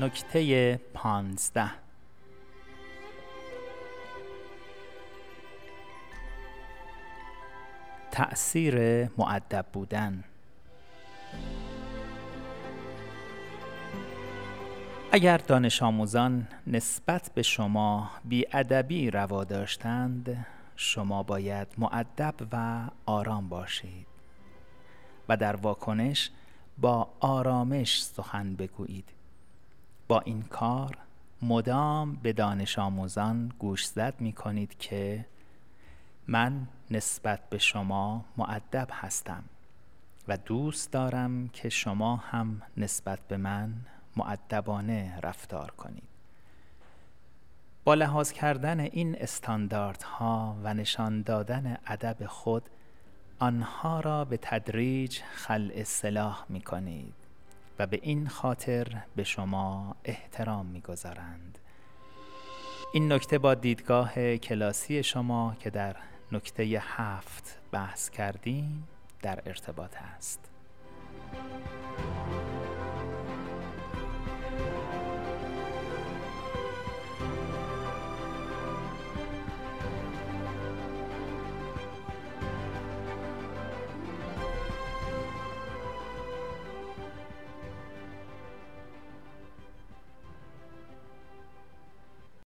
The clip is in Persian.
نکته پانزده. تأثیر معدب بودن. اگر دانش آموزان نسبت به شما بیادبی روا داشتند شما باید معدب و آرام باشید و در واکنش با آرامش سخن بگویید. با این کار مدام به دانش آموزان گوشزد می کنید که من نسبت به شما معدب هستم و دوست دارم که شما هم نسبت به من معدبانه رفتار کنید. با لحاظ کردن این استانداردها و نشان دادن ادب خود آنها را به تدریج خلع سلاح می کنید. و به این خاطر به شما احترام می‌گذارند. این نکته با دیدگاه کلاسی شما که در نکته هفت بحث کردیم در ارتباط است.